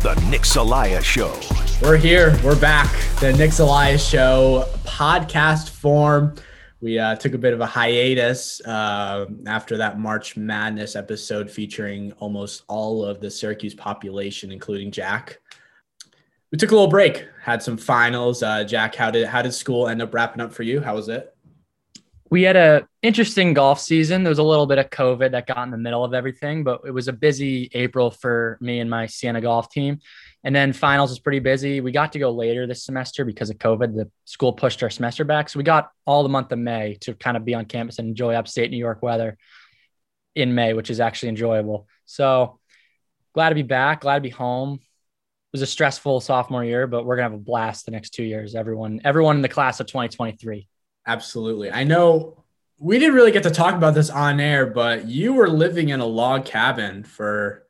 the Nick Celaya Show. We're here. We're back. The Nick Celaya Show podcast form. We uh, took a bit of a hiatus uh, after that March Madness episode featuring almost all of the Syracuse population, including Jack. We took a little break, had some finals. Uh, Jack, how did how did school end up wrapping up for you? How was it? We had a interesting golf season. There was a little bit of COVID that got in the middle of everything, but it was a busy April for me and my Siena golf team. And then finals was pretty busy. We got to go later this semester because of COVID. The school pushed our semester back. So we got all the month of May to kind of be on campus and enjoy upstate New York weather in May, which is actually enjoyable. So glad to be back, glad to be home. It was a stressful sophomore year, but we're gonna have a blast the next two years. Everyone, everyone in the class of 2023. Absolutely. I know we didn't really get to talk about this on air, but you were living in a log cabin for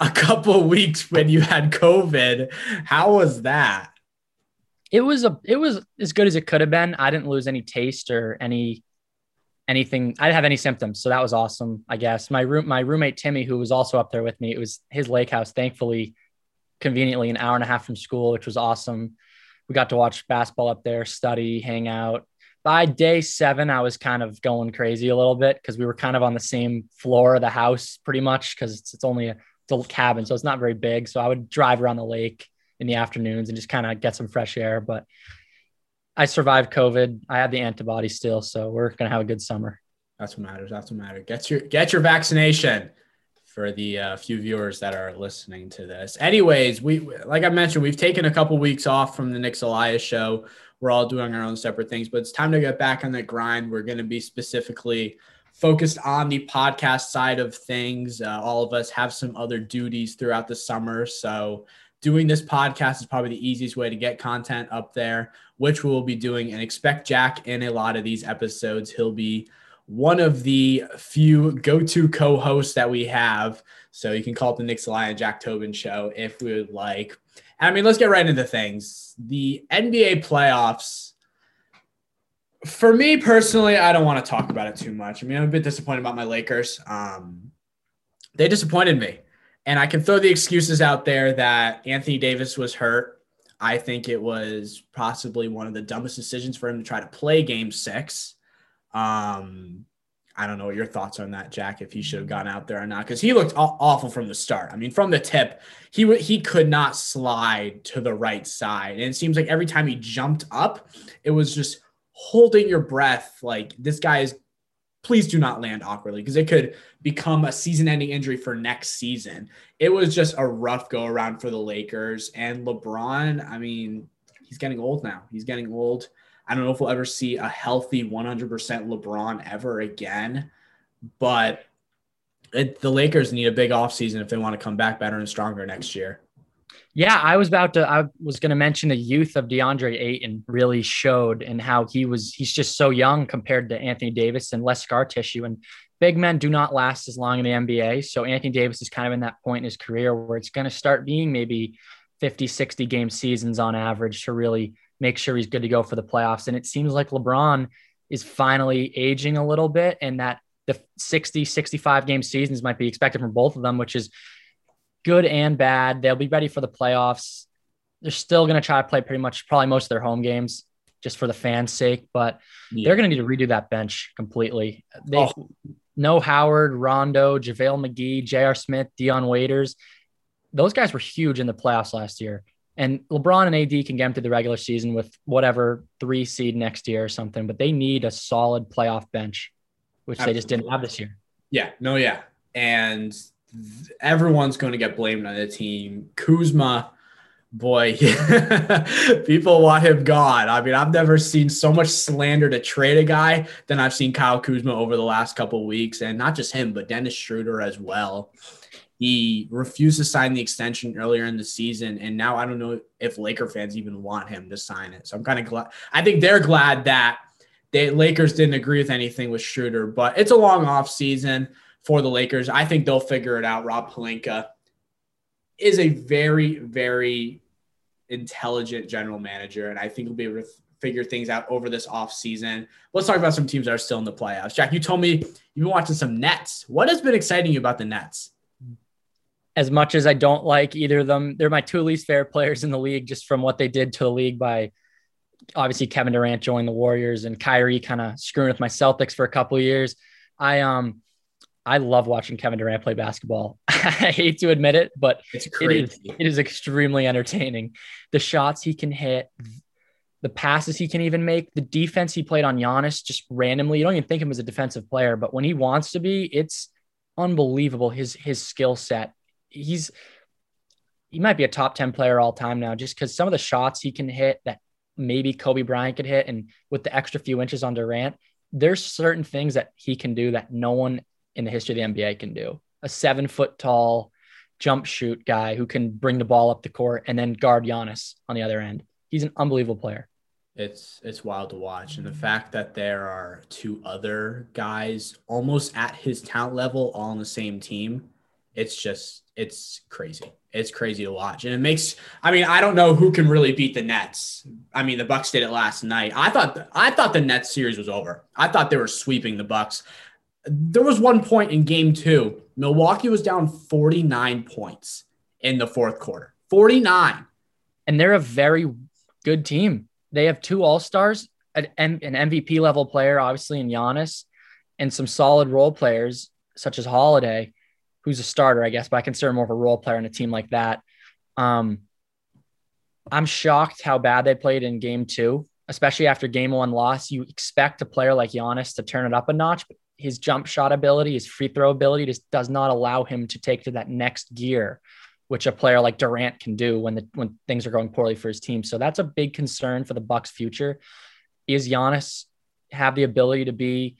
a couple weeks when you had COVID. How was that? It was a it was as good as it could have been. I didn't lose any taste or any anything. I didn't have any symptoms, so that was awesome. I guess my room my roommate Timmy, who was also up there with me, it was his lake house. Thankfully, conveniently an hour and a half from school, which was awesome. We got to watch basketball up there, study, hang out by day seven, I was kind of going crazy a little bit because we were kind of on the same floor of the house pretty much because it's, it's only a, a cabin, so it's not very big. So I would drive around the lake in the afternoons and just kind of get some fresh air. But I survived COVID. I had the antibodies still, so we're gonna have a good summer. That's what matters. That's what matters. Get your get your vaccination for the uh, few viewers that are listening to this. Anyways, we like I mentioned, we've taken a couple weeks off from the Nick Elias show we're all doing our own separate things, but it's time to get back on the grind. We're going to be specifically focused on the podcast side of things. Uh, all of us have some other duties throughout the summer. So, doing this podcast is probably the easiest way to get content up there, which we'll be doing. And expect Jack in a lot of these episodes. He'll be one of the few go to co hosts that we have. So, you can call it the Nick Celaya and Jack Tobin show if we would like. I mean, let's get right into things. The NBA playoffs. For me personally, I don't want to talk about it too much. I mean, I'm a bit disappointed about my Lakers. Um, they disappointed me. And I can throw the excuses out there that Anthony Davis was hurt. I think it was possibly one of the dumbest decisions for him to try to play game six. Um, I don't know what your thoughts on that, Jack. If he should have gone out there or not, because he looked awful from the start. I mean, from the tip, he he could not slide to the right side, and it seems like every time he jumped up, it was just holding your breath. Like this guy is. Please do not land awkwardly because it could become a season-ending injury for next season. It was just a rough go around for the Lakers and LeBron. I mean, he's getting old now. He's getting old. I don't know if we'll ever see a healthy 100% LeBron ever again, but it, the Lakers need a big offseason if they want to come back better and stronger next year. Yeah, I was about to. I was going to mention the youth of DeAndre Ayton really showed and how he was. He's just so young compared to Anthony Davis and less scar tissue. And big men do not last as long in the NBA. So Anthony Davis is kind of in that point in his career where it's going to start being maybe 50, 60 game seasons on average to really make sure he's good to go for the playoffs. And it seems like LeBron is finally aging a little bit and that the 60, 65 game seasons might be expected from both of them, which is good and bad. They'll be ready for the playoffs. They're still going to try to play pretty much probably most of their home games just for the fans' sake, but yeah. they're going to need to redo that bench completely. They oh. no Howard, Rondo, JaVale McGee, J.R. Smith, Dion Waiters. Those guys were huge in the playoffs last year. And LeBron and AD can get them to the regular season with whatever three seed next year or something, but they need a solid playoff bench, which Absolutely. they just didn't have this year. Yeah, no, yeah. And th- everyone's going to get blamed on the team. Kuzma, boy, people want him gone. I mean, I've never seen so much slander to trade a guy than I've seen Kyle Kuzma over the last couple weeks. And not just him, but Dennis Schroeder as well. He refused to sign the extension earlier in the season, and now I don't know if Laker fans even want him to sign it. So I'm kind of glad. I think they're glad that the Lakers didn't agree with anything with Schroeder, but it's a long off season for the Lakers. I think they'll figure it out. Rob Pelinka is a very, very intelligent general manager, and I think he'll be able to figure things out over this off season. Let's talk about some teams that are still in the playoffs. Jack, you told me you've been watching some Nets. What has been exciting you about the Nets? As much as I don't like either of them, they're my two least favorite players in the league just from what they did to the league by obviously Kevin Durant joined the Warriors and Kyrie kind of screwing with my Celtics for a couple years. I um I love watching Kevin Durant play basketball. I hate to admit it, but it's crazy. It is, it is extremely entertaining. The shots he can hit, the passes he can even make, the defense he played on Giannis just randomly. You don't even think him as a defensive player, but when he wants to be, it's unbelievable. His his skill set. He's he might be a top 10 player all time now, just because some of the shots he can hit that maybe Kobe Bryant could hit, and with the extra few inches on Durant, there's certain things that he can do that no one in the history of the NBA can do. A seven foot tall jump shoot guy who can bring the ball up the court and then guard Giannis on the other end. He's an unbelievable player. It's it's wild to watch, and the fact that there are two other guys almost at his talent level, all on the same team, it's just it's crazy. It's crazy to watch, and it makes. I mean, I don't know who can really beat the Nets. I mean, the Bucks did it last night. I thought I thought the Nets series was over. I thought they were sweeping the Bucks. There was one point in Game Two, Milwaukee was down forty nine points in the fourth quarter. Forty nine, and they're a very good team. They have two All Stars, an, an MVP level player, obviously in Giannis, and some solid role players such as Holiday who's a starter, I guess, but I consider him more of a role player in a team like that. Um, I'm shocked how bad they played in game two, especially after game one loss. You expect a player like Giannis to turn it up a notch, but his jump shot ability, his free throw ability just does not allow him to take to that next gear, which a player like Durant can do when the when things are going poorly for his team. So that's a big concern for the Bucks' future. Is Giannis have the ability to be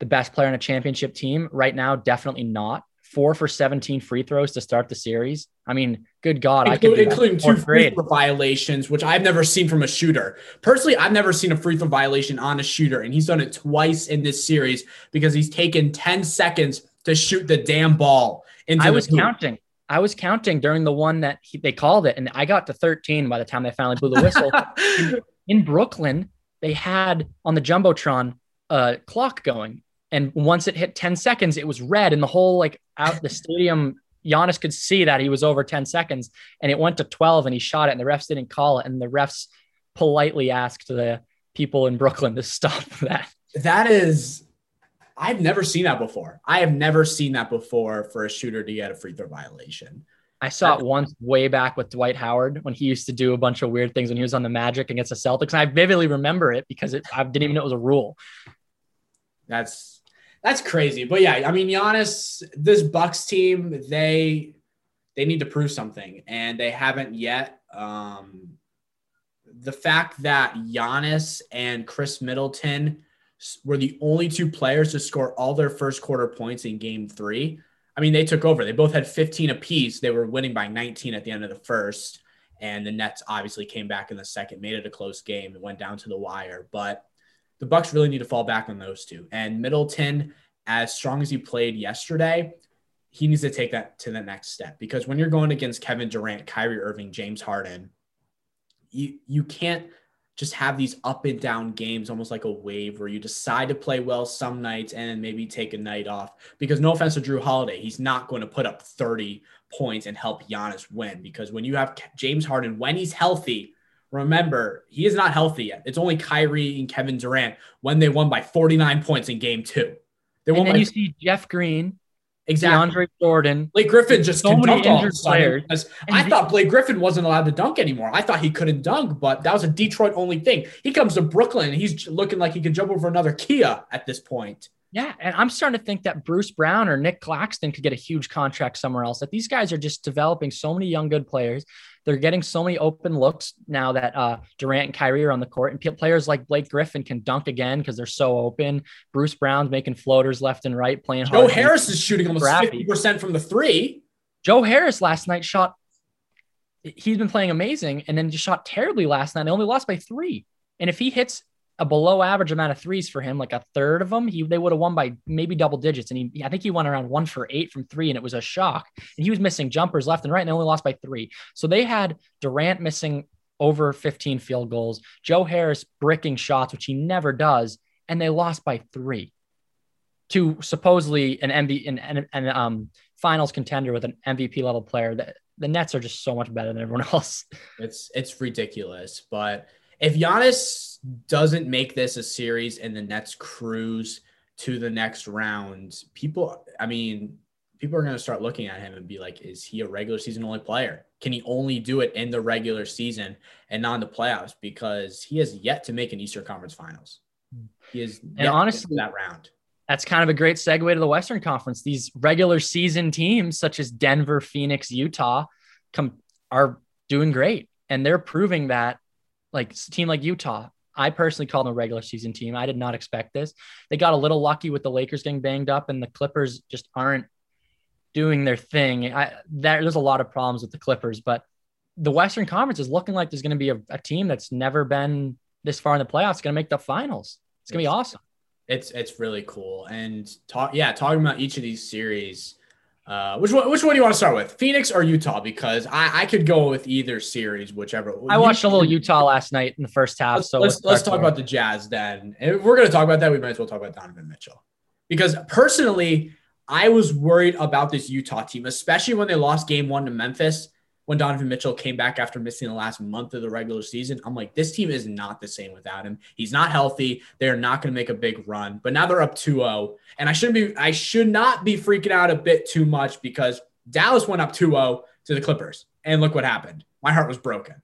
the best player in a championship team? Right now, definitely not four for 17 free throws to start the series. I mean, good God, Inclu- I could including two free throw violations, which I've never seen from a shooter. Personally, I've never seen a free throw violation on a shooter, and he's done it twice in this series because he's taken 10 seconds to shoot the damn ball. Into I was hoop. counting. I was counting during the one that he, they called it, and I got to 13 by the time they finally blew the whistle. in, in Brooklyn, they had on the jumbotron a clock going, and once it hit 10 seconds, it was red, and the whole like out the stadium, Giannis could see that he was over 10 seconds, and it went to 12, and he shot it, and the refs didn't call it, and the refs politely asked the people in Brooklyn to stop that. That is, I've never seen that before. I have never seen that before for a shooter to get a free throw violation. I saw it once way back with Dwight Howard when he used to do a bunch of weird things when he was on the Magic against the Celtics. And I vividly remember it because it, I didn't even know it was a rule. That's that's crazy. But yeah, I mean, Giannis, this Bucks team, they they need to prove something, and they haven't yet. Um, the fact that Giannis and Khris Middleton were the only two players to score all their first quarter points in Game Three. I mean, they took over. They both had 15 apiece. They were winning by 19 at the end of the first, and the Nets obviously came back in the second, made it a close game. It went down to the wire, but the Bucks really need to fall back on those two. And Middleton, as strong as he played yesterday, he needs to take that to the next step. Because when you're going against Kevin Durant, Kyrie Irving, James Harden, you you can't just have these up and down games almost like a wave where you decide to play well some nights and then maybe take a night off. Because no offense to Jrue Holiday, he's not going to put up 30 points and help Giannis win. Because when you have James Harden when he's healthy, Remember, he is not healthy yet. It's only Kyrie and Kevin Durant when they won by 49 points in game two. They won and then by- you see Jeff Green, exactly. DeAndre Jordan. Blake Griffin just so many injured players. I the- thought Blake Griffin wasn't allowed to dunk anymore. I thought he couldn't dunk, but that was a Detroit only thing. He comes to Brooklyn and he's looking like he can jump over another Kia at this point. Yeah, and I'm starting to think that Bruce Brown or Nic Claxton could get a huge contract somewhere else. That these guys are just developing so many young good players. They're getting so many open looks now that uh, Durant and Kyrie are on the court, and players like Blake Griffin can dunk again because they're so open. Bruce Brown's making floaters left and right, playing. Joe hard. Harris is shooting almost fifty percent from the three. Joe Harris last night shot. He's been playing amazing, and then just shot terribly last night. They only lost by three. And if he hits a below average amount of threes for him, like a third of them, he they would have won by maybe double digits. And he, I think he went around one for eight from three, and it was a shock. And he was missing jumpers left and right, and they only lost by three. So they had Durant missing over 15 field goals, Joe Harris bricking shots, which he never does, and they lost by three. to supposedly an MV an, an, an um finals contender with an MVP level player. That the Nets are just so much better than everyone else. It's it's ridiculous. But if Giannis doesn't make this a series and the Nets cruise to the next round, people, I mean, people are going to start looking at him and be like, is he a regular season only player? Can he only do it in the regular season and not in the playoffs? Because he has yet to make an Eastern Conference Finals. He is and honestly that round. That's kind of a great segue to the Western Conference. These regular season teams, such as Denver, Phoenix, Utah, come are doing great, and they're proving that. Like a team like Utah, I personally call them a regular season team. I did not expect this. They got a little lucky with the Lakers getting banged up, and the Clippers just aren't doing their thing. I, that, there's a lot of problems with the Clippers, but the Western Conference is looking like there's going to be a, a, team that's never been this far in the playoffs going to make the finals. It's going to be awesome. It's it's really cool. And talk yeah, talking about each of these series. Uh, which one? Which one do you want to start with, Phoenix or Utah? Because I, I could go with either series, whichever. I watched a little Utah last night in the first half. Let's, so let's let's talk about the Jazz then. And if we're going to talk about that, we might as well talk about Donovan Mitchell. Because personally, I was worried about this Utah team, especially when they lost game one to Memphis. When Donovan Mitchell came back after missing the last month of the regular season, I'm like, this team is not the same without him. He's not healthy. They're not going to make a big run. But now they're up 2-0. And I shouldn't be, I should not be freaking out a bit too much because Dallas went up 2-0 to the Clippers. And look what happened. My heart was broken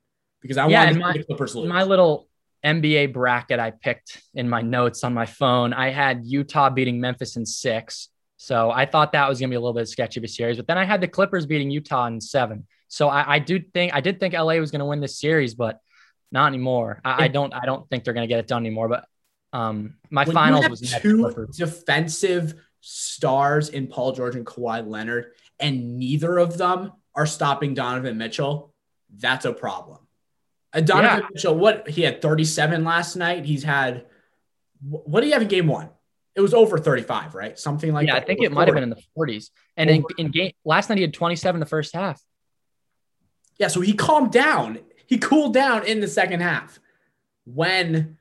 because I yeah, wanted my, the Clippers lose. My little NBA bracket I picked in my notes on my phone, I had Utah beating Memphis in six. So I thought that was going to be a little bit sketchy of a series, but then I had the Clippers beating Utah in seven. So I, I do think I did think LA was going to win this series, but not anymore. I, I, don't I don't think they're going to get it done anymore. But um, my when finals was two defensive stars in Paul George and Kawhi Leonard, and neither of them are stopping Donovan Mitchell. That's a problem. Uh, Donovan yeah. Mitchell, what he had 37 last night. He's had what do you have in game one? it was over 35, right? Something like yeah, that. I think it might have been in the 40s. And in, in game last night he had 27 the first half. Yeah, so he calmed down. He cooled down in the second half. When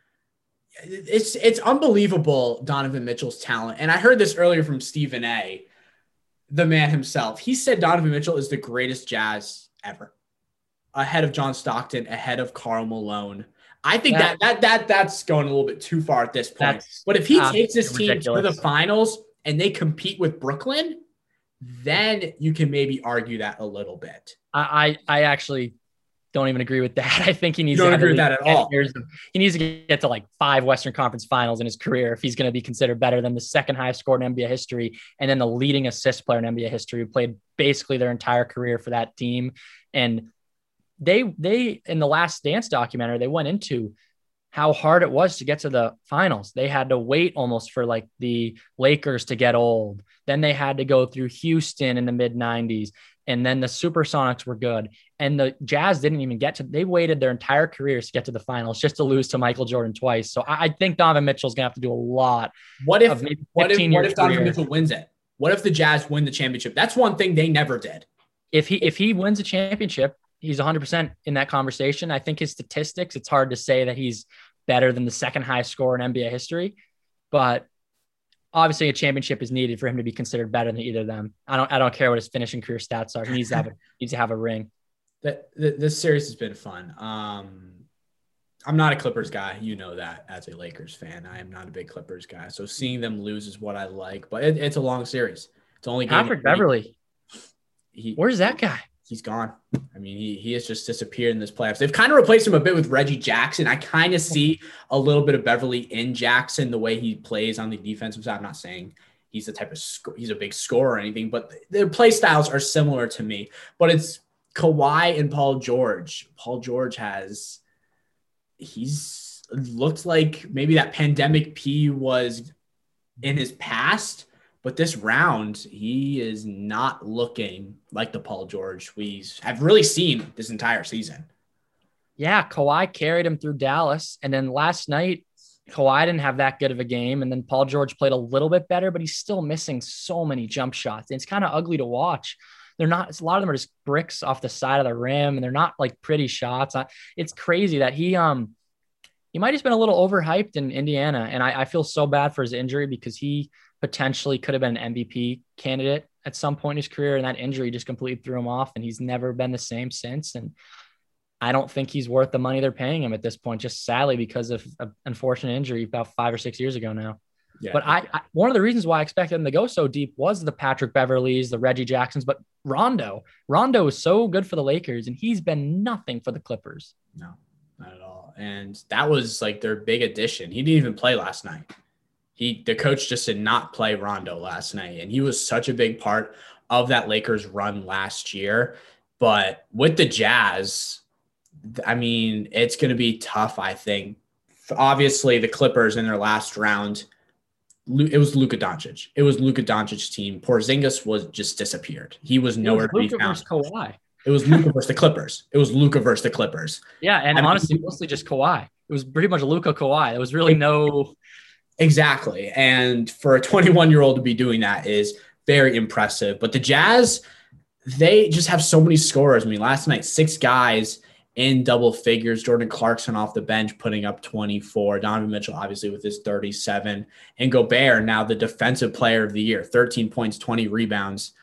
it's it's unbelievable Donovan Mitchell's talent. And I heard this earlier from Stephen A, the man himself. He said Donovan Mitchell is the greatest jazz ever. Ahead of John Stockton, ahead of Karl Malone, I think that, that that that that's going a little bit too far at this point. But if he uh, takes this team ridiculous. to the finals and they compete with Brooklyn, then you can maybe argue that a little bit. I I, I actually don't even agree with that. I think he needs you don't to agree with that at all. Of, he needs to get to like five Western Conference Finals in his career if he's going to be considered better than the second highest scored in NBA history and then the leading assist player in NBA history who played basically their entire career for that team. And they they in the last dance documentary they went into how hard it was to get to the finals. They had to wait almost for like the Lakers to get old. Then they had to go through Houston in the mid 90s. And then the Supersonics were good. And the Jazz didn't even get to, they waited their entire careers to get to the finals just to lose to Michael Jordan twice. So I, I think Donovan Mitchell's going to have to do a lot. What if, what if, what if Donovan Mitchell wins it? What if the Jazz win the championship? That's one thing they never did. If he, if he wins a championship, he's 100% in that conversation. I think his statistics, it's hard to say that he's better than the second highest score in NBA history, but obviously a championship is needed for him to be considered better than either of them. I don't I don't care what his finishing career stats are. He needs to have a needs to have a ring. That this series has been fun. Um I'm not a Clippers guy. You know that as a Lakers fan. I am not a big Clippers guy. So seeing them lose is what I like, but it, it's a long series. It's only Patrick Beverley. He, Where's that guy? He's gone. I mean, he, he has just disappeared in this playoffs. They've kind of replaced him a bit with Reggie Jackson. I kind of see a little bit of Beverley in Jackson, the way he plays on the defensive side. I'm not saying he's the type of sc- he's a big scorer or anything, but their play styles are similar to me. But it's Kawhi and Paul George. Paul George has he's looked like maybe that pandemic P was in his past but this round, he is not looking like the Paul George we have really seen this entire season. Yeah, Kawhi carried him through Dallas. And then last night, Kawhi didn't have that good of a game. And then Paul George played a little bit better, but he's still missing so many jump shots. And it's kind of ugly to watch. They're not, a lot of them are just bricks off the side of the rim and they're not like pretty shots. It's crazy that he, um, he might have been a little overhyped in Indiana. And I, I feel so bad for his injury because he potentially could have been an MVP candidate at some point in his career, and that injury just completely threw him off, and he's never been the same since. And I don't think he's worth the money they're paying him at this point, just sadly because of an unfortunate injury about five or six years ago now. Yeah. But I, I, one of the reasons why I expected him to go so deep was the Patrick Beverleys, the Reggie Jacksons, but Rondo. Rondo is so good for the Lakers, and he's been nothing for the Clippers. No, not at all. And that was like their big addition. He didn't even play last night. He the coach just did not play Rondo last night, and he was such a big part of that Lakers run last year. But with the Jazz, I mean, it's going to be tough. I think. Obviously, the Clippers in their last round, it was Luka Doncic. It was Luka Doncic's team. Porzingis was just disappeared. He was nowhere was to be found. Kawhi. It was Luka versus the Clippers. It was Luka versus the Clippers. Yeah, and I honestly, mean, mostly just Kawhi. It was pretty much Luka Kawhi. There was really no Exactly. And for a 21 year old to be doing that is very impressive. But the Jazz, they just have so many scorers. I mean, last night, six guys in double figures. Jordan Clarkson off the bench putting up 24. Donovan Mitchell, obviously, with his 37. And Gobert, now the defensive player of the year, 13 points, 20 rebounds.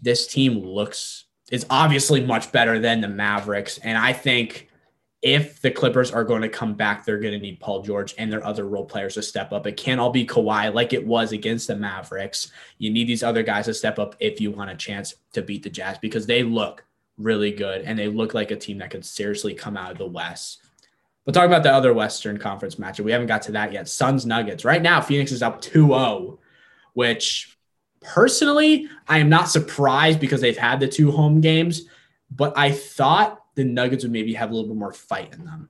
This team looks is obviously much better than the Mavericks. And I think if the Clippers are going to come back, they're going to need Paul George and their other role players to step up. It can't all be Kawhi like it was against the Mavericks. You need these other guys to step up if you want a chance to beat the Jazz because they look really good and they look like a team that could seriously come out of the West. But talking about the other Western Conference matchup, we haven't got to that yet. Suns Nuggets. Right now, Phoenix is up 2 0, which personally, I am not surprised because they've had the two home games. But I thought the Nuggets would maybe have a little bit more fight in them.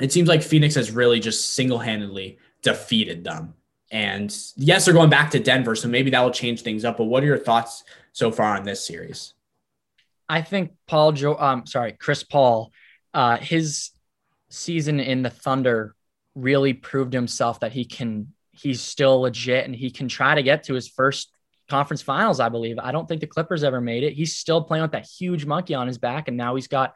It seems like Phoenix has really just single handedly defeated them. And yes, they're going back to Denver, so maybe that will change things up. But what are your thoughts so far on this series? I think Paul Joe, um, sorry, Chris Paul, uh, his season in the Thunder really proved himself that he can, he's still legit and he can try to get to his first conference finals, I believe. I don't think the Clippers ever made it. He's still playing with that huge monkey on his back, and now he's got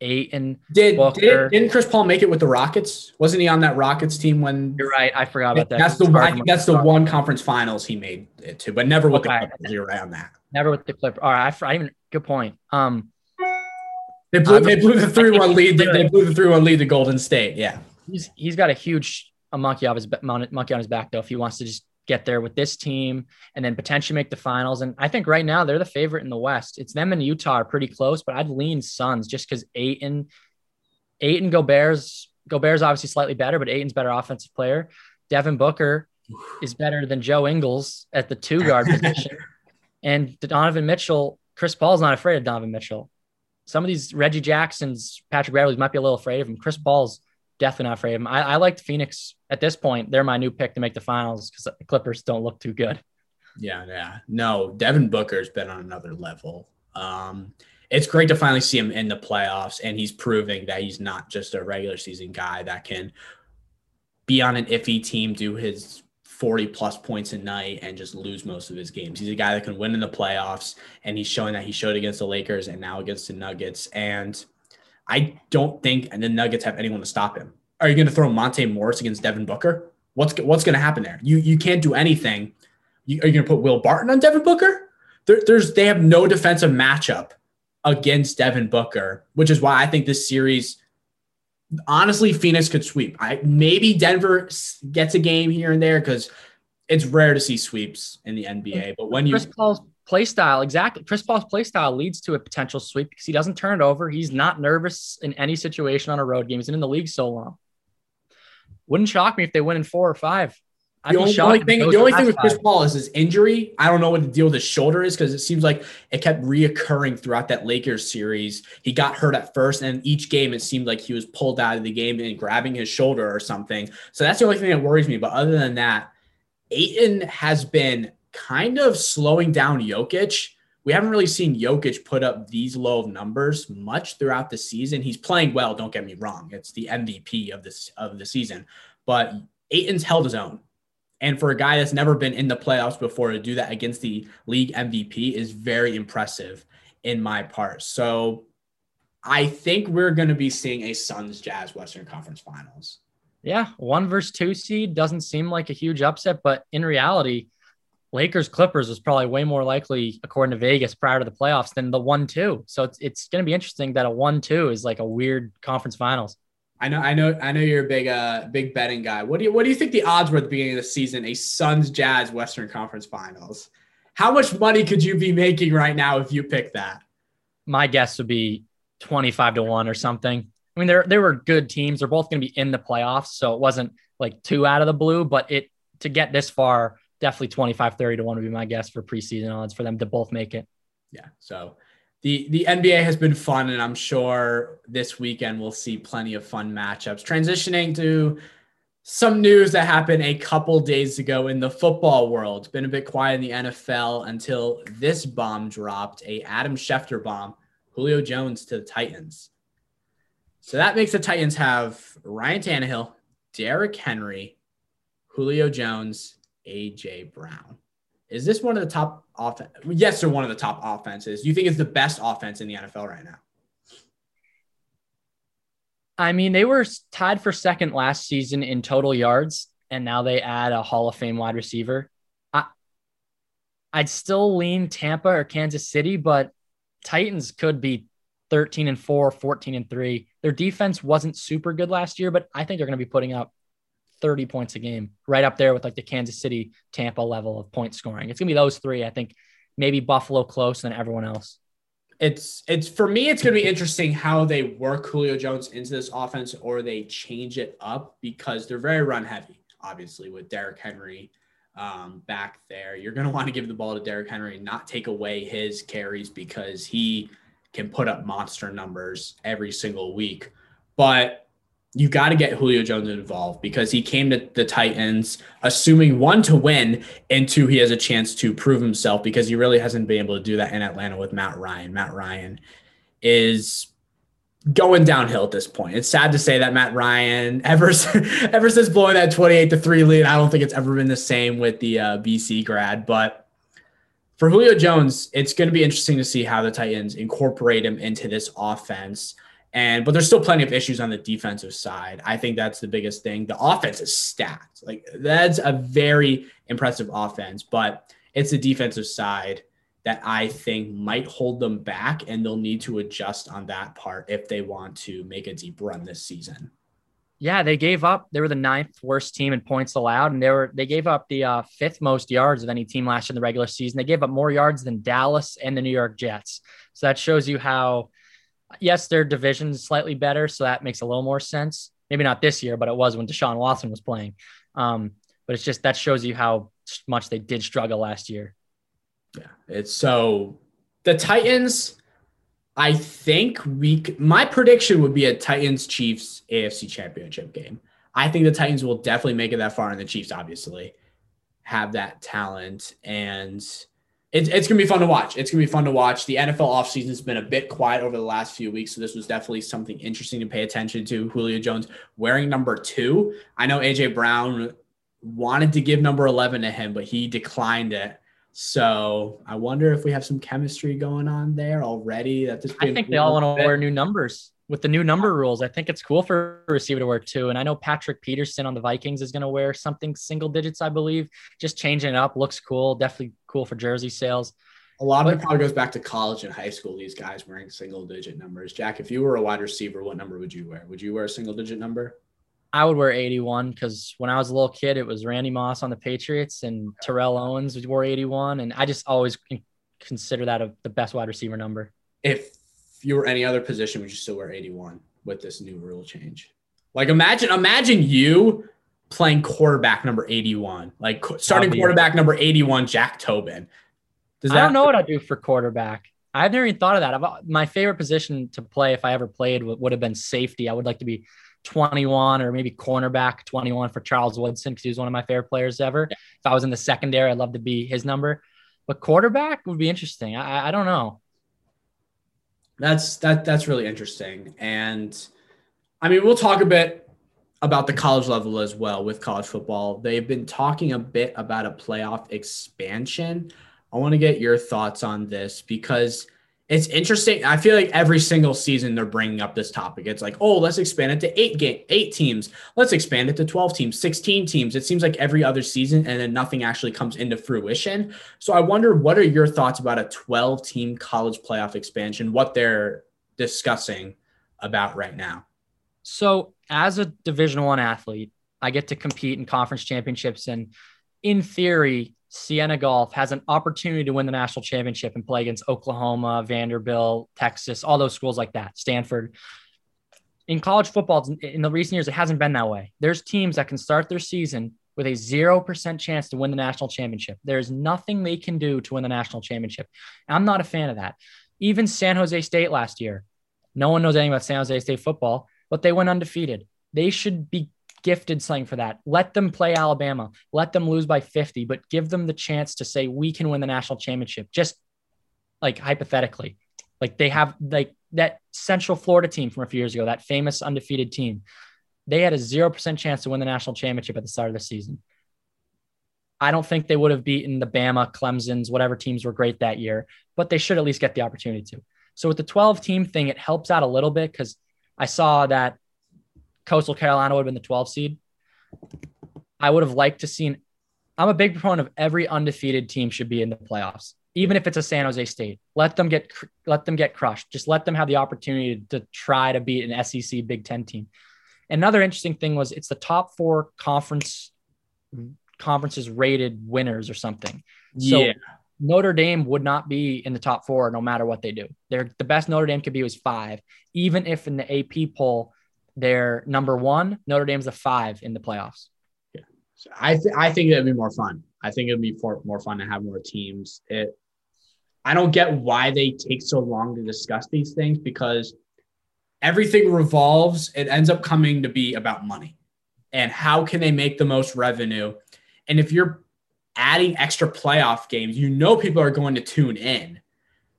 eight and did, did didn't Chris Paul make it with the Rockets? Wasn't he on that Rockets team when? You're right. I forgot about that. That's the I think that's the one conference finals he made it to, but never with okay. the Clippers. You're right on that. Never with the Clippers. All right, I, I even good point. Um, they blew, they blew the three one lead. They, they blew the three one lead to Golden State. Yeah, he's he's got a huge a monkey off his monkey on his back though. If he wants to just get there with this team and then potentially make the finals. And I think right now they're the favorite in the West. It's them and Utah are pretty close, but I'd lean Suns just because Ayton, Ayton Gobert's Gobert's obviously slightly better, but Ayton's better offensive player. Devin Booker is better than Joe Ingles at the two guard position. And Donovan Mitchell, Chris Paul's not afraid of Donovan Mitchell. Some of these Reggie Jacksons, Patrick Beverleys might be a little afraid of him. Chris Paul's definitely not afraid of him. I, I like Phoenix at this point. They're my new pick to make the finals because the Clippers don't look too good. Yeah, yeah. No, Devin Booker's been on another level. Um, it's great to finally see him in the playoffs, and he's proving that he's not just a regular season guy that can be on an iffy team, do his 40 plus points a night, and just lose most of his games. He's a guy that can win in the playoffs, and he's showing that he showed against the Lakers and now against the Nuggets. And I don't think and the Nuggets have anyone to stop him. Are you going to throw Monte Morris against Devin Booker? What's what's going to happen there? You you can't do anything. You, are you going to put Will Barton on Devin Booker? There, there's they have no defensive matchup against Devin Booker, which is why I think this series. Honestly, Phoenix could sweep. I maybe Denver gets a game here and there because it's rare to see sweeps in the NBA. But when you Chris Paul's play style, exactly. Chris Paul's play style leads to a potential sweep because he doesn't turn it over. He's not nervous in any situation on a road game. He's been in the league so long. Wouldn't shock me if they win in four or five. I'd the only, only thing, the only thing with Chris Paul is his injury. I don't know what the deal with his shoulder is because it seems like it kept reoccurring throughout that Lakers series. He got hurt at first, and each game it seemed like he was pulled out of the game and grabbing his shoulder or something. So that's the only thing that worries me. But other than that, Ayton has been kind of slowing down Jokic. We haven't really seen Jokic put up these low numbers much throughout the season. He's playing well, don't get me wrong. It's the MVP of this of the season, but Ayton's held his own. And for a guy that's never been in the playoffs before to do that against the league MVP is very impressive in my part. So I think we're going to be seeing a Suns Jazz Western Conference Finals. Yeah, one versus two seed doesn't seem like a huge upset, but in reality, Lakers Clippers was probably way more likely, according to Vegas, prior to the playoffs than the one two. So it's it's going to be interesting that a one two is like a weird conference finals. I know, I know, I know you're a big, uh, big betting guy. What do you, what do you think the odds were at the beginning of the season? A Suns Jazz Western Conference Finals. How much money could you be making right now if you pick that? My guess would be twenty five to one or something. I mean, there there were good teams. They're both going to be in the playoffs, so it wasn't like two out of the blue. But it to get this far, definitely 25, 30 to one would be my guess for preseason odds for them to both make it. Yeah. So the the NBA has been fun, and I'm sure this weekend we'll see plenty of fun matchups. Transitioning to some news that happened a couple days ago in the football world. Been a bit quiet in the NFL until this bomb dropped, a Adam Schefter bomb, Julio Jones to the Titans. So that makes the Titans have Ryan Tannehill, Derrick Henry, Julio Jones, AJ Brown. Is this one of the top offense? Yes, they're one of the top offenses. You think it's the best offense in the NFL right now? I mean, they were tied for second last season in total yards, and now they add a Hall of Fame wide receiver. I, I'd still lean Tampa or Kansas City, but Titans could be 13 and 4, 14 and 3. Their defense wasn't super good last year, but I think they're going to be putting up 30 points a game, right up there with like the Kansas City, Tampa level of point scoring. It's gonna be those three. I think maybe Buffalo close than everyone else. It's it's for me, it's gonna be interesting how they work Julio Jones into this offense or they change it up because they're very run heavy, obviously, with Derrick Henry um, back there. You're gonna want to give the ball to Derrick Henry and not take away his carries because he can put up monster numbers every single week. But you got to get Julio Jones involved because he came to the Titans assuming one to win and two he has a chance to prove himself because he really hasn't been able to do that in Atlanta with Matt Ryan. Matt Ryan is going downhill at this point. It's sad to say that Matt Ryan ever ever since blowing that 28 to 3 lead, I don't think it's ever been the same with the uh, BC grad, but for Julio Jones, it's going to be interesting to see how the Titans incorporate him into this offense. And but there's still plenty of issues on the defensive side. I think that's the biggest thing. The offense is stacked. Like that's a very impressive offense, but it's the defensive side that I think might hold them back and they'll need to adjust on that part if they want to make a deep run this season. Yeah, they gave up. They were the ninth worst team in points allowed, and they were they gave up the uh, fifth most yards of any team last year in the regular season. They gave up more yards than Dallas and the New York Jets. So that shows you how yes, their division is slightly better, so that makes a little more sense. Maybe not this year, but it was when Deshaun Watson was playing. Um, but it's just that shows you how much they did struggle last year. Yeah, it's so the Titans. I think we. My prediction would be a Titans Chiefs AFC Championship game. I think the Titans will definitely make it that far, and the Chiefs obviously have that talent and it's, it's going to be fun to watch. It's going to be fun to watch. The NFL offseason has been a bit quiet over the last few weeks. So this was definitely something interesting to pay attention to. Julio Jones wearing number two. I know AJ Brown wanted to give number 11 to him, but he declined it. So I wonder if we have some chemistry going on there already. That this I think they all want to wear new numbers with the new number rules, I think it's cool for a receiver to wear two. And I know Patrick Peterson on the Vikings is going to wear something single digits, I believe. Just changing it up looks cool. Definitely cool for jersey sales. A lot of it probably goes back to college and high school. These guys wearing single digit numbers. Jack, if you were a wide receiver, what number would you wear? Would you wear a single digit number? I would wear 81 because when I was a little kid, it was Randy Moss on the Patriots and Terrell Owens wore 81. And I just always consider that a, the best wide receiver number. If you were any other position, would you still wear 81 with this new rule change? Like imagine, imagine you playing quarterback number 81, like starting quarterback number 81, Jack Tobin. Does that- I don't know what I'd do for quarterback. I've never even thought of that. I've, uh, my favorite position to play, if I ever played, would, would have been safety. I would like to be 21 or maybe cornerback 21 for Charles Woodson because he was one of my favorite players ever. Yeah. If I was in the secondary, I'd love to be his number. But quarterback would be interesting. I, I don't know. That's that that's really interesting. And I mean, we'll talk a bit about the college level as well with college football. They've been talking a bit about a playoff expansion. I want to get your thoughts on this because It's interesting. I feel like every single season they're bringing up this topic. It's like, oh, let's expand it to eight game, eight teams. Let's expand it to twelve teams, sixteen teams. It seems like every other season, and then nothing actually comes into fruition. So I wonder, what are your thoughts about a twelve-team college playoff expansion? What they're discussing about right now? So, as a Division One athlete, I get to compete in conference championships, and in theory, Siena Golf has an opportunity to win the national championship and play against Oklahoma, Vanderbilt, Texas, all those schools like that, Stanford. In college football, in the recent years, it hasn't been that way. There's teams that can start their season with a 0% chance to win the national championship. There's nothing they can do to win the national championship. I'm not a fan of that. Even San Jose State last year, no one knows anything about San Jose State football, but they went undefeated. They should be gifted something for that. Let them play Alabama. Let them lose by 50, but give them the chance to say we can win the national championship. Just like hypothetically. Like they have like that Central Florida team from a few years ago, that famous undefeated team. They had a 0% chance to win the national championship at the start of the season. I don't think they would have beaten the Bama, Clemson's, whatever teams were great that year, but they should at least get the opportunity to. So with the 12 team thing, it helps out a little bit because I saw that Coastal Carolina would have been the 12 seed. I would have liked to seen. I'm a big proponent of every undefeated team should be in the playoffs, even if it's a San Jose State. Let them get let them get crushed. Just let them have the opportunity to try to beat an SEC Big Ten team. Another interesting thing was it's the top four conference conferences rated winners or something. So yeah. Notre Dame would not be in the top four no matter what they do. They're the best Notre Dame could be was five, even if in the AP poll they're number one. Notre Dame's a five in the playoffs. Yeah, so I th- I think it'd be more fun. I think it'd be for, more fun to have more teams. It. I don't get why they take so long to discuss these things because everything revolves. It ends up coming to be about money and how can they make the most revenue. And if you're adding extra playoff games, you know people are going to tune in.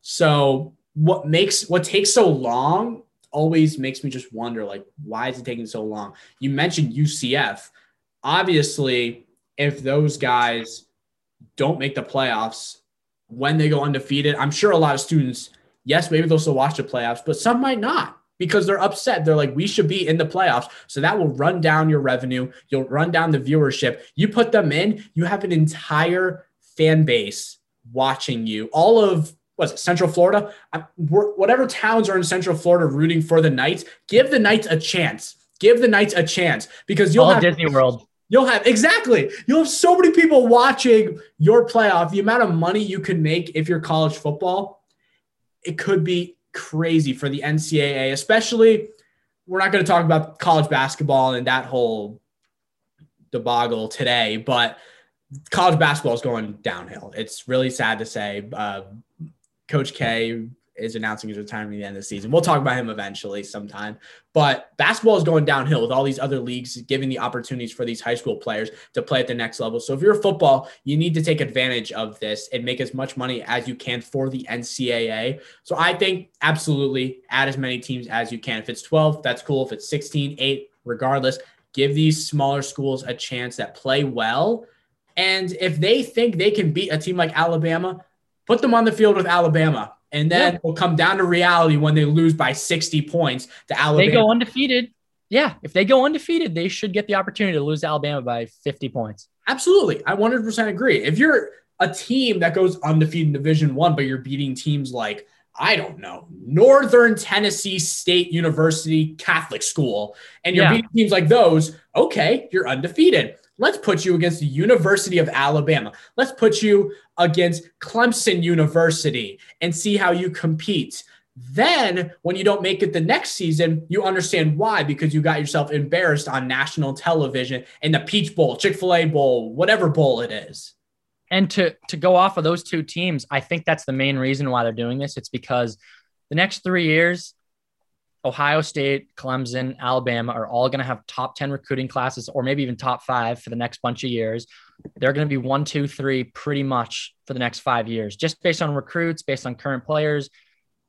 So what makes what takes so long always makes me just wonder like why is it taking so long? You mentioned ucf obviously if those guys don't make the playoffs when they go undefeated i'm sure a lot of students yes maybe they'll still watch the playoffs but some might not because they're upset they're like we should be in the playoffs so that will run down your revenue you'll run down the viewership you put them in you have an entire fan base watching you all of was it Central Florida? whatever towns are in Central Florida rooting for the Knights, give the Knights a chance. Give the Knights a chance because you'll All have Disney World. You'll have exactly. You'll have so many people watching your playoff. The amount of money you could make if you're college football, it could be crazy for the NCAA. Especially, we're not going to talk about college basketball and that whole debacle today, but college basketball is going downhill. It's really sad to say. Uh, Coach K is announcing his retirement at the end of the season. We'll talk about him eventually sometime. But basketball is going downhill with all these other leagues giving the opportunities for these high school players to play at the next level. So if you're a football, you need to take advantage of this and make as much money as you can for the NCAA. So I think absolutely add as many teams as you can. If it's 12, that's cool. If it's 16, 8, regardless, give these smaller schools a chance that play well. And if they think they can beat a team like Alabama, put them on the field with Alabama. And then yeah. we'll come down to reality when they lose by 60 points to Alabama. They go undefeated. Yeah, if they go undefeated, they should get the opportunity to lose to Alabama by 50 points. Absolutely. I 100% agree. If you're a team that goes undefeated in Division 1 but you're beating teams like I don't know, Northern Tennessee State University Catholic School, and you're yeah. beating teams like those, okay, you're undefeated. Let's put you against the University of Alabama. Let's put you against Clemson University and see how you compete. Then, when you don't make it the next season, you understand why because you got yourself embarrassed on national television in the Peach Bowl, Chick fil A Bowl, whatever bowl it is. And to, to go off of those two teams, I think that's the main reason why they're doing this. It's because the next three years, Ohio State, Clemson, Alabama are all going to have top 10 recruiting classes or maybe even top five for the next bunch of years. They're going to be one, two, three pretty much for the next five years, just based on recruits, based on current players.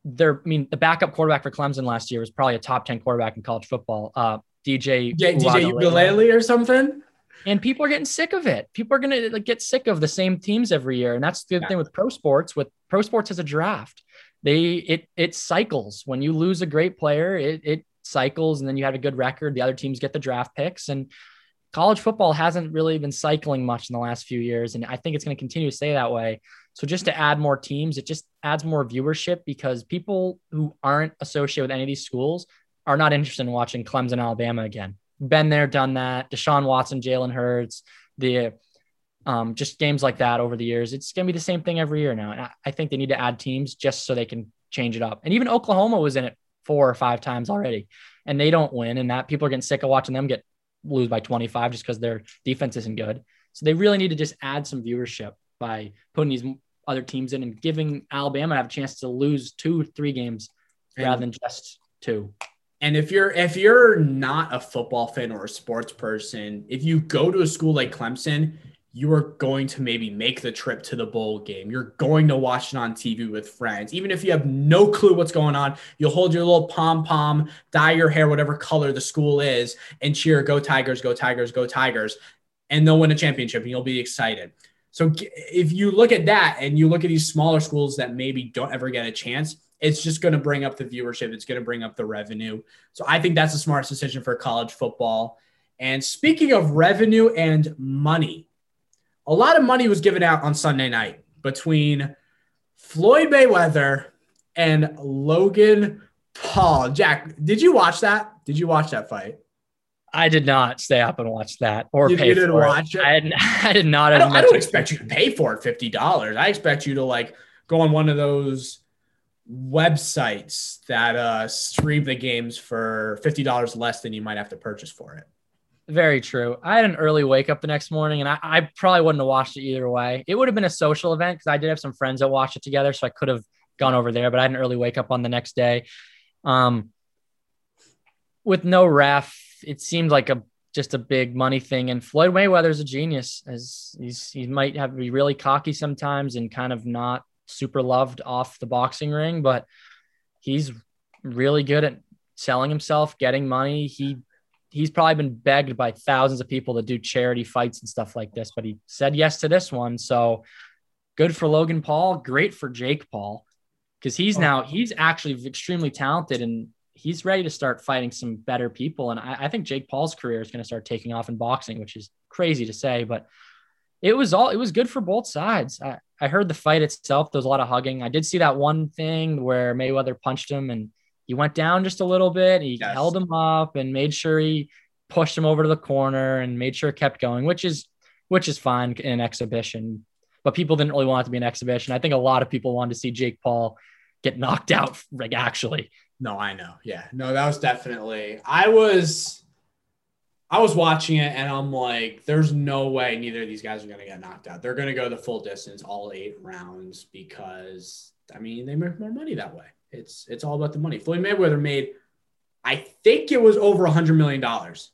They're, I mean, the backup quarterback for Clemson last year was probably a top 10 quarterback in college football. Uh, DJ, DJ, DJ Uiagalelei or something. And people are getting sick of it. People are going to like, get sick of the same teams every year. And that's the yeah. thing with pro sports, with pro sports has a draft. They it it cycles. When you lose a great player, it it cycles, and then you have a good record. The other teams get the draft picks, and college football hasn't really been cycling much in the last few years, and I think it's going to continue to stay that way. So just to add more teams, it just adds more viewership because people who aren't associated with any of these schools are not interested in watching Clemson, Alabama again. Been there, done that. Deshaun Watson, Jalen Hurts, the um, just games like that over the years. It's going to be the same thing every year now. And I, I think they need to add teams just so they can change it up. And even Oklahoma was in it four or five times already, and they don't win. And that people are getting sick of watching them get lose by 25 just because their defense isn't good. So they really need to just add some viewership by putting these other teams in and giving Alabama have a chance to lose two, three games and, rather than just two. And if you're if you're not a football fan or a sports person, if you go to a school like Clemson, you are going to maybe make the trip to the bowl game. You're going to watch it on TV with friends. Even if you have no clue what's going on, you'll hold your little pom pom, dye your hair whatever color the school is, and cheer, Go Tigers, Go Tigers, Go Tigers. And they'll win a championship and you'll be excited. So if you look at that and you look at these smaller schools that maybe don't ever get a chance, it's just going to bring up the viewership. It's going to bring up the revenue. So I think that's a smart decision for college football. And speaking of revenue and money, a lot of money was given out on Sunday night between Floyd Mayweather and Logan Paul. Jack, did you watch that? Did you watch that fight? I did not stay up and watch that or you, pay you didn't for watch it. it. I, had, I did not. I don't, I don't expect you to pay for it fifty dollars. I expect you to like go on one of those websites that uh, stream the games for fifty dollars less than you might have to purchase for it. Very true. I had an early wake up the next morning, and I, I probably wouldn't have watched it either way. It would have been a social event because I did have some friends that watched it together, so I could have gone over there. But I had an early wake up on the next day. Um, with no ref, it seemed like a just a big money thing. And Floyd Mayweather's a genius, as he's he might have to be really cocky sometimes and kind of not super loved off the boxing ring, but he's really good at selling himself, getting money. He he's probably been begged by thousands of people to do charity fights and stuff like this, but he said yes to this one. So good for Logan Paul, great for Jake Paul, because he's oh. now he's actually extremely talented and he's ready to start fighting some better people. And I, I think Jake Paul's career is going to start taking off in boxing, which is crazy to say, but it was all it was good for both sides. I, I heard the fight itself. There was a lot of hugging. I did see that one thing where Mayweather punched him and he went down just a little bit. He yes. held him up and made sure he pushed him over to the corner and made sure it kept going, which is which is fine in an exhibition. But people didn't really want it to be an exhibition. I think a lot of people wanted to see Jake Paul get knocked out, like actually. No, I know. Yeah. No, that was definitely I was I was watching it and I'm like, there's no way neither of these guys are gonna get knocked out. They're gonna go the full distance, all eight rounds, because I mean they make more money that way. It's it's all about the money. Floyd Mayweather made, I think it was over a hundred million dollars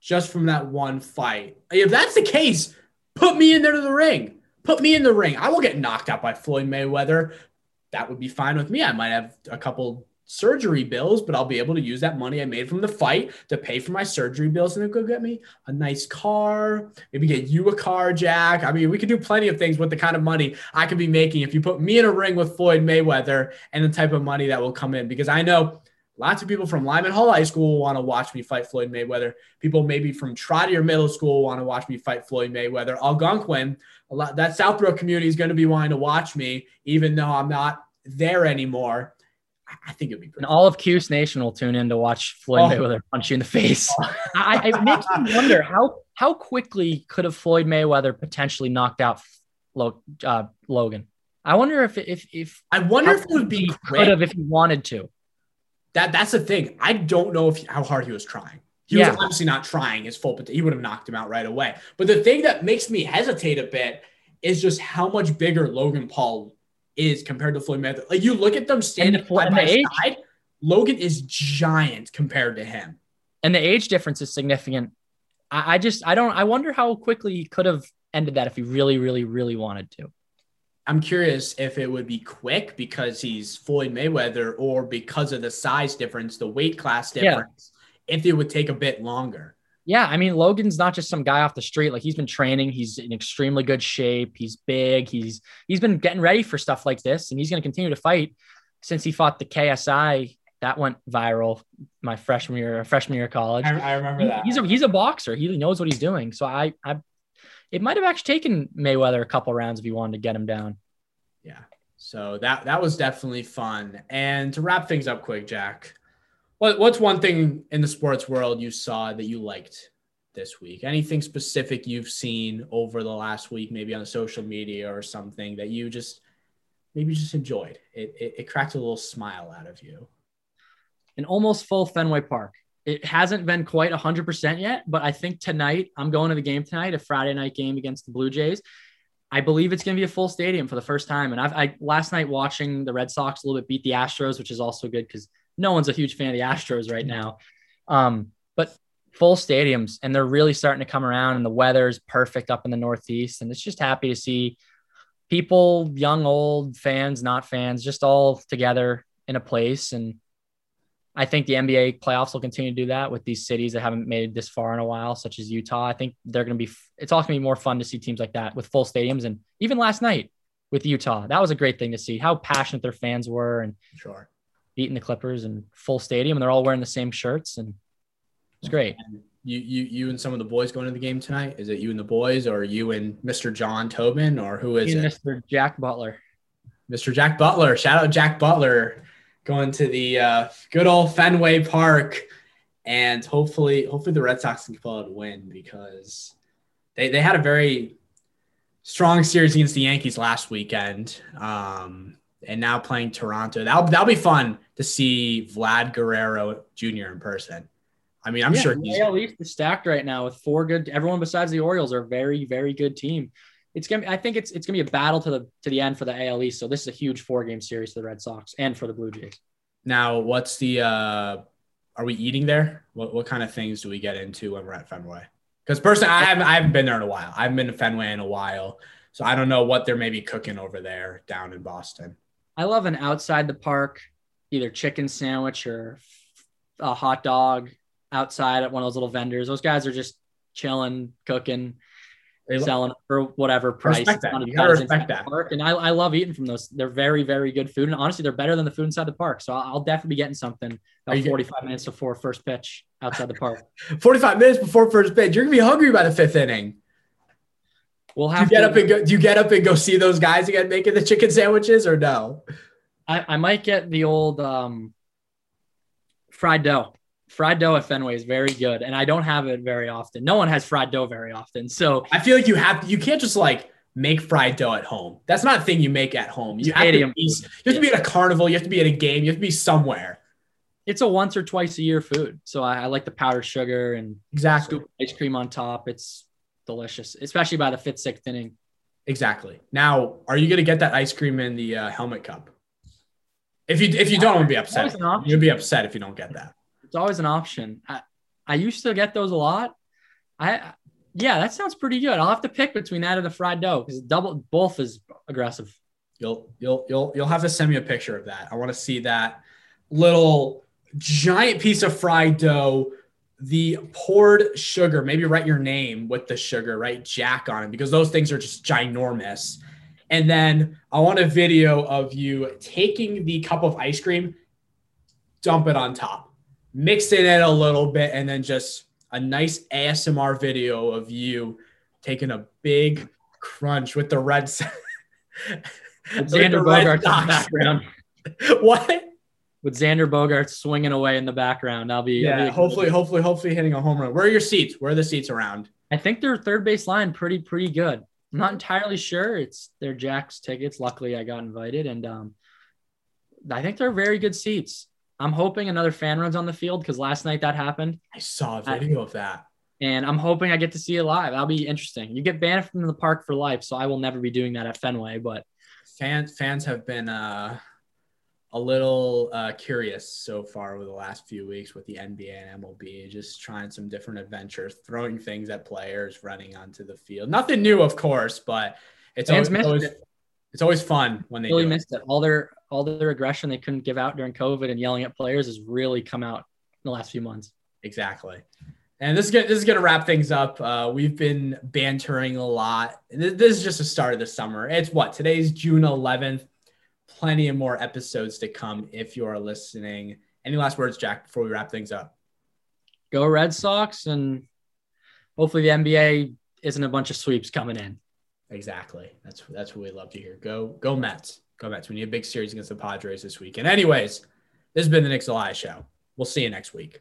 just from that one fight. If that's the case, put me in there to the ring. Put me in the ring. I will get knocked out by Floyd Mayweather. That would be fine with me. I might have a couple surgery bills, but I'll be able to use that money I made from the fight to pay for my surgery bills and then go get me a nice car, maybe get you a car, Jack. I mean, we could do plenty of things with the kind of money I could be making if you put me in a ring with Floyd Mayweather and the type of money that will come in because I know lots of people from Lyman Hall High School will want to watch me fight Floyd Mayweather. People maybe from Trotter Middle School want to watch me fight Floyd Mayweather. Algonquin, a lot that Southbrook community is going to be wanting to watch me, even though I'm not there anymore. I think it'd be great. And all of Cuse Nation will tune in to watch Floyd oh. Mayweather punch you in the face. Oh. I, it makes me wonder how how quickly could have Floyd Mayweather potentially knocked out uh, Logan. I wonder if if if I wonder if it would be could have if he wanted to. That that's the thing. I don't know if how hard he was trying. He yeah. was obviously not trying his full potential. He would have knocked him out right away. But the thing that makes me hesitate a bit is just how much bigger Logan Paul is compared to Floyd Mayweather. Like you look at them standing the, side by age, side, Logan is giant compared to him. And the age difference is significant. I, I just I don't I wonder how quickly he could have ended that if he really, really, really wanted to. I'm curious if it would be quick because he's Floyd Mayweather or because of the size difference, the weight class difference, yeah. if it would take a bit longer. Yeah, I mean Logan's not just some guy off the street. Like he's been training. He's in extremely good shape. He's big. He's he's been getting ready for stuff like this, and he's going to continue to fight. Since he fought the KSI, that went viral my freshman year, freshman year of college. I, I remember He- that. He's a he's a boxer. He knows what he's doing. So I I it might have actually taken Mayweather a couple rounds if he wanted to get him down. Yeah. So that that was definitely fun. And to wrap things up quick, Jack, what what's one thing in the sports world you saw that you liked this week? Anything specific you've seen over the last week, maybe on social media or something that you just maybe just enjoyed? It it, it cracked a little smile out of you. An almost full Fenway Park. It hasn't been quite 100% yet, but I think tonight, I'm going to the game tonight, a Friday night game against the Blue Jays. I believe it's going to be a full stadium for the first time. And I've I, last night watching the Red Sox a little bit beat the Astros, which is also good because no one's a huge fan of the Astros right now. Um, but full stadiums, and they're really starting to come around, and the weather's perfect up in the Northeast. And it's just happy to see people, young, old, fans, not fans, just all together in a place. And I think the NBA playoffs will continue to do that with these cities that haven't made it this far in a while, such as Utah. I think they're going to be, it's also going to be more fun to see teams like that with full stadiums. And even last night with Utah, that was a great thing to see how passionate their fans were and Sure. Beating the Clippers and full stadium. And they're all wearing the same shirts. And it's great. And you you you and some of the boys going to the game tonight? Is it you and the boys or you and Mr. John Tobin or who is it? Mr. Jack Butler. Mr. Jack Butler. Shout out Jack Butler going to the uh, good old Fenway Park, and hopefully, hopefully the Red Sox can pull out a win because they they had a very strong series against the Yankees last weekend, um, and now playing Toronto. That'll that'll be fun to see Vlad Guerrero Jr. in person. I mean, I'm Yeah, sure he's AL East is stacked right now with four good. Everyone besides the Orioles are a very, very good team. It's gonna. Be, I think it's it's gonna be a battle to the to the end for the AL East. So this is a huge four game series for the Red Sox and for the Blue Jays. now. What's the? uh Are we eating there? What what kind of things do we get into when we're at Fenway? Because personally, I haven't I haven't been there in a while. I haven't been to Fenway in a while, so I don't know what they're maybe cooking over there down in Boston. I love an outside the park, either chicken sandwich or a hot dog outside at one of those little vendors. Those guys are just chilling, cooking, They selling for whatever price. respect that. You gotta respect that. Park. And I, I love eating from those. They're very, very good food. And honestly, they're better than the food inside the park. So I'll, I'll definitely be getting something about you get- 45 minutes before first pitch outside the park. 45 minutes before first pitch, you're gonna be hungry by the fifth inning. We'll Do you have get to, up and go? Do you get up and go see those guys again making the chicken sandwiches or no? I, I might get the old um, fried dough. Fried dough at Fenway is very good, and I don't have it very often. No one has fried dough very often, so I feel like you have you can't just like make fried dough at home. That's not a thing you make at home. You have, to be, you have to be at a carnival. You have to be at a game. You have to be somewhere. it's a once or twice a year food. So I, I like the powdered sugar and Exactly. scoop ice cream on top. It's delicious, especially by the fifth, sixth inning. Exactly. Now, are you gonna get that ice cream in the uh, helmet cup? If you if you don't, gonna be upset. Always an option. You'll be upset if you don't get that. It's always an option. I, I used to get those a lot. I yeah, that sounds pretty good. I'll have to pick between that and the fried dough because double both is aggressive. You'll you'll you'll you'll have to send me a picture of that. I want to see that little giant piece of fried dough, the poured sugar. Maybe write your name with the sugar, write Jack on it because those things are just ginormous. And then I want a video of you taking the cup of ice cream, dump it on top, mixing it a little bit, and then just a nice ASMR video of you taking a big crunch with the red. Sox- With with the Xander Red Bogaerts in the background. what? With Xander Bogaerts swinging away in the background. I'll be, I'll Yeah, be- hopefully, hopefully, hopefully hitting a home run. Where are your seats? Where are the seats around? I think their third base line pretty pretty good. I'm not entirely sure. It's their Jack's tickets. Luckily, I got invited, and um, I think they're very good seats. I'm hoping another fan runs on the field because last night that happened, I saw a video of that. and I'm hoping I get to see it live. That'll be interesting. You get banned from the park for life, so I will never be doing that at Fenway. But Fans, fans have been uh, a little uh, curious so far over the last few weeks with the NBA and MLB, just trying some different adventures, throwing things at players, running onto the field. Nothing new, of course, but it's Fans always, always it. it's always fun when they really do it. missed it. All their all their aggression they couldn't give out during COVID and yelling at players has really come out in the last few months. Exactly. And this is gonna, this is gonna wrap things up. Uh, we've been bantering a lot. This, this is just the start of the summer. It's what today's June 11th. Plenty of more episodes to come if you are listening. Any last words, Jack, before we wrap things up? Go Red Sox, and hopefully the NBA isn't a bunch of sweeps coming in. Exactly. That's that's what we love to hear. Go go Mets. Go Mets. We need a big series against the Padres this weekend. Anyways, this has been the Nick Zelaya Show. We'll see you next week.